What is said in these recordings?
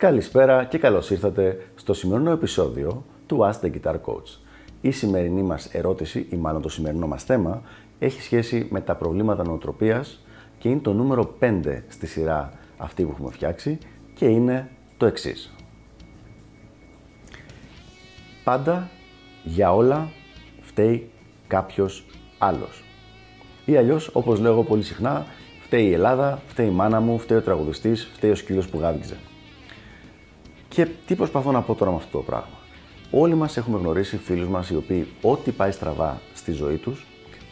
Καλησπέρα και καλώς ήρθατε στο σημερινό επεισόδιο του Ask the Guitar Coach. Η σημερινή μας ερώτηση, ή μάλλον το σημερινό μας θέμα, έχει σχέση με τα προβλήματα νοοτροπίας και είναι το νούμερο 5 στη σειρά αυτή που έχουμε φτιάξει και είναι το εξής. Πάντα για όλα φταίει κάποιος άλλος. Ή αλλιώς, όπως λέω εγώ πολύ συχνά, φταίει η Ελλάδα, φταίει η μάνα μου, φταίει ο τραγουδιστής, φταίει ο σκύλος που γάβηξε. Και τι προσπαθώ να πω τώρα με αυτό το πράγμα. Όλοι μας έχουμε γνωρίσει φίλους μας οι οποίοι ό,τι πάει στραβά στη ζωή τους,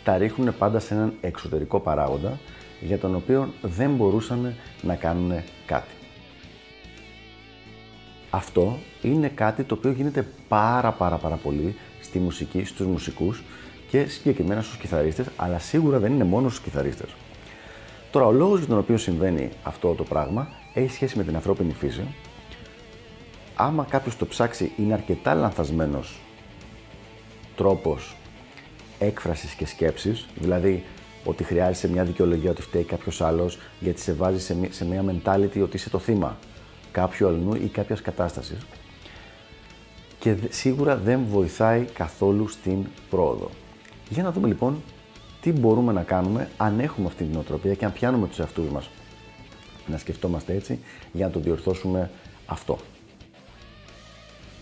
τα ρίχνουν πάντα σε έναν εξωτερικό παράγοντα για τον οποίο δεν μπορούσαν να κάνουν κάτι. Αυτό είναι κάτι το οποίο γίνεται πάρα πάρα πάρα πολύ στη μουσική, στους μουσικούς και συγκεκριμένα στους κιθαρίστες, αλλά σίγουρα δεν είναι μόνο στους κιθαρίστες. Τώρα, ο λόγος για τον οποίο συμβαίνει αυτό το πράγμα έχει σχέση με την ανθρώπινη φύση. Άμα κάποιος το ψάξει, είναι αρκετά λανθασμένος τρόπος έκφρασης και σκέψης, δηλαδή ότι χρειάζεσαι μια δικαιολογία ότι φταίει κάποιος άλλος, γιατί σε βάζει σε, σε μια mentality ότι είσαι το θύμα κάποιου αλλού ή κάποιας κατάστασης. Και σίγουρα δεν βοηθάει καθόλου στην πρόοδο. Για να δούμε λοιπόν τι μπορούμε να κάνουμε αν έχουμε αυτή την νοοτροπία και αν πιάνουμε τους εαυτούς μας να σκεφτόμαστε έτσι για να το διορθώσουμε αυτό.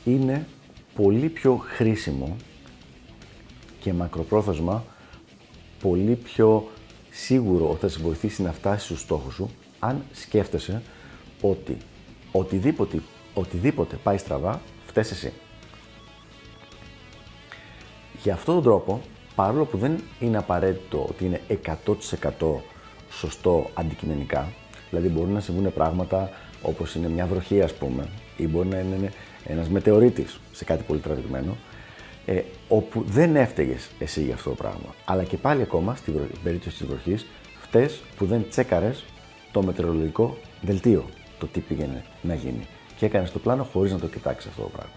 Είναι πολύ πιο χρήσιμο και μακροπρόθεσμα πολύ πιο σίγουρο ότι θα σε βοηθήσει να φτάσεις στους στόχους σου αν σκέφτεσαι ότι οτιδήποτε, οτιδήποτε πάει στραβά, φταίς εσύ. Για αυτόν τον τρόπο, παρόλο που δεν είναι απαραίτητο ότι είναι 100% σωστό αντικειμενικά, δηλαδή μπορεί να συμβούν πράγματα όπως είναι μια βροχή ας πούμε, ή μπορεί να είναι ένας μετεωρίτης σε κάτι πολύ τραβηγμένο, ε, όπου δεν έφταιγες εσύ για αυτό το πράγμα. Αλλά και πάλι ακόμα, στην περίπτωση της βροχής, φταίς που δεν τσέκαρες το μετεωρολογικό δελτίο, το τι πήγαινε να γίνει. Και έκανες το πλάνο χωρίς να το κοιτάξεις αυτό το πράγμα.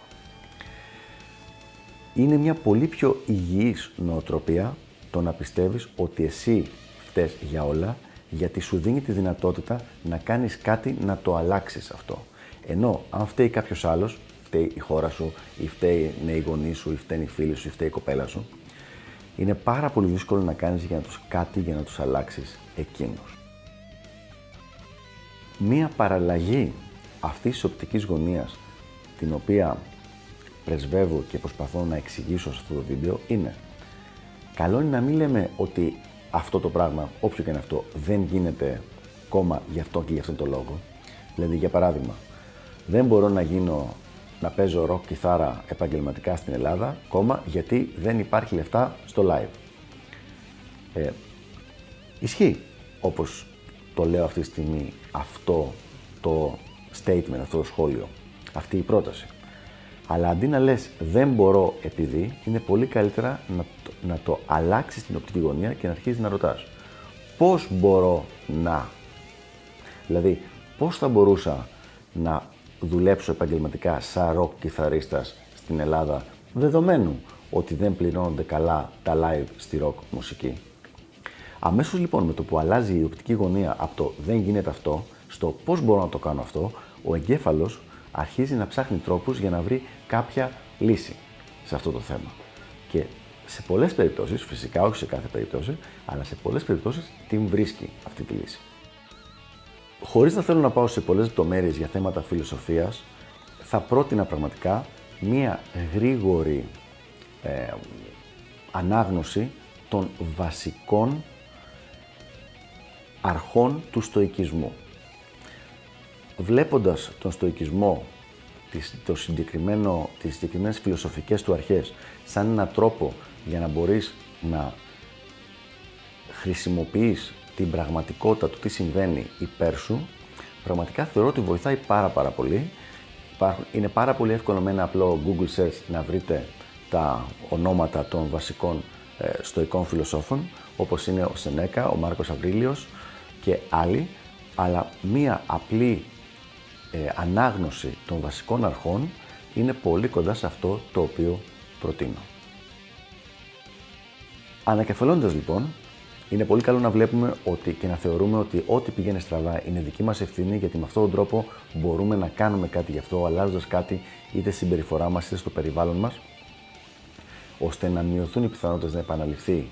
Είναι μια πολύ πιο υγιής νοοτροπία το να πιστεύεις ότι εσύ φταίς για όλα, γιατί σου δίνει τη δυνατότητα να κάνεις κάτι να το αλλάξεις αυτό. Ενώ αν φταίει κάποιος άλλος, φταίει η χώρα σου, ή φταίει ναι, οι γονείς σου, ή φταίνει οι φίλοι σου, ή φταίει η κοπέλα σου, είναι πάρα πολύ δύσκολο να κάνεις για να τους κάτι για να τους αλλάξεις εκείνους. Μία παραλλαγή αυτής της οπτικής γωνίας, την οποία πρεσβεύω και προσπαθώ να εξηγήσω σε αυτό το βίντεο, είναι καλό είναι να μην λέμε ότι αυτό το πράγμα, όποιο και είναι αυτό, δεν γίνεται κόμμα γι' αυτό και γι' αυτόν τον λόγο. Δηλαδή, για παράδειγμα, δεν μπορώ να γίνω να παίζω ροκ κιθάρα επαγγελματικά στην Ελλάδα, κόμμα γιατί δεν υπάρχει λεφτά στο live. Ε, ισχύει, όπως το λέω αυτή τη στιγμή, αυτό το statement, αυτό το σχόλιο, αυτή η πρόταση. Αλλά αντί να λες δεν μπορώ επειδή, είναι πολύ καλύτερα να το, να το αλλάξεις την οπτική γωνία και να αρχίσεις να ρωτάς πώς μπορώ να. Δηλαδή, πώς θα μπορούσα να δουλέψω επαγγελματικά σαν ροκ κιθαρίστας στην Ελλάδα, δεδομένου ότι δεν πληρώνονται καλά τα live στη ροκ μουσική. Αμέσως λοιπόν με το που αλλάζει η οπτική γωνία από το δεν γίνεται αυτό, στο πώς μπορώ να το κάνω αυτό, ο εγκέφαλος αρχίζει να ψάχνει τρόπους για να βρει κάποια λύση σε αυτό το θέμα. Και σε πολλές περιπτώσεις, φυσικά όχι σε κάθε περίπτωση, αλλά σε πολλές περιπτώσεις την βρίσκει αυτή τη λύση. Χωρίς να θέλω να πάω σε πολλές λεπτομέρειες για θέματα φιλοσοφίας, θα πρότεινα πραγματικά μία γρήγορη ε, ανάγνωση των βασικών αρχών του στοικισμού. Βλέποντας τον στοικισμό, τις, το συγκεκριμένο, τις συγκεκριμένες φιλοσοφικές του αρχές, σαν έναν τρόπο για να μπορείς να χρησιμοποιείς την πραγματικότητα του τι συμβαίνει υπέρ σου, πραγματικά θεωρώ ότι βοηθάει πάρα πάρα πολύ. Είναι πάρα πολύ εύκολο με ένα απλό Google Search να βρείτε τα ονόματα των βασικών ε, στοικών φιλοσόφων, όπως είναι ο Σενέκα, ο Μάρκος Αβρίλιος και άλλοι, αλλά μία απλή ε, ανάγνωση των βασικών αρχών είναι πολύ κοντά σε αυτό το οποίο προτείνω. Ανακεφαλώντας λοιπόν, Είναι πολύ καλό να βλέπουμε ότι και να θεωρούμε ότι ό,τι πηγαίνει στραβά είναι δική μας ευθύνη, γιατί με αυτόν τον τρόπο μπορούμε να κάνουμε κάτι γι' αυτό, αλλάζοντας κάτι είτε στη συμπεριφορά μας είτε στο περιβάλλον μας, ώστε να μειωθούν οι πιθανότητες να επαναληφθεί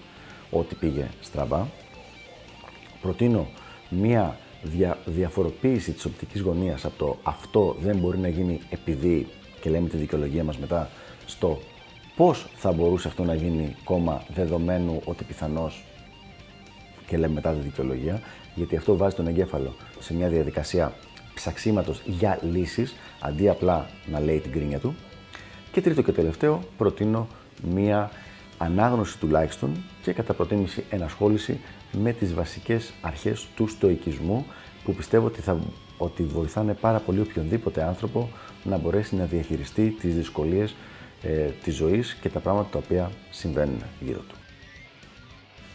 ό,τι πήγε στραβά. Προτείνω μία δια, διαφοροποίηση της οπτικής γωνίας από το αυτό δεν μπορεί να γίνει επειδή και λέμε τη δικαιολογία μας μετά στο πώς θα μπορούσε αυτό να γίνει κόμμα δεδομένου ότι πιθανώς και λέμε μετά τη δικαιολογία γιατί αυτό βάζει τον εγκέφαλο σε μια διαδικασία ψαξίματος για λύσεις αντί απλά να λέει την κρίνια του και τρίτο και τελευταίο προτείνω μια ανάγνωση τουλάχιστον και κατά προτίμηση ενασχόληση με τις βασικές αρχές του στοικισμού που πιστεύω ότι, θα, ότι βοηθάνε πάρα πολύ οποιονδήποτε άνθρωπο να μπορέσει να διαχειριστεί τις δυσκολίες ε, της ζωής και τα πράγματα τα οποία συμβαίνουν γύρω του.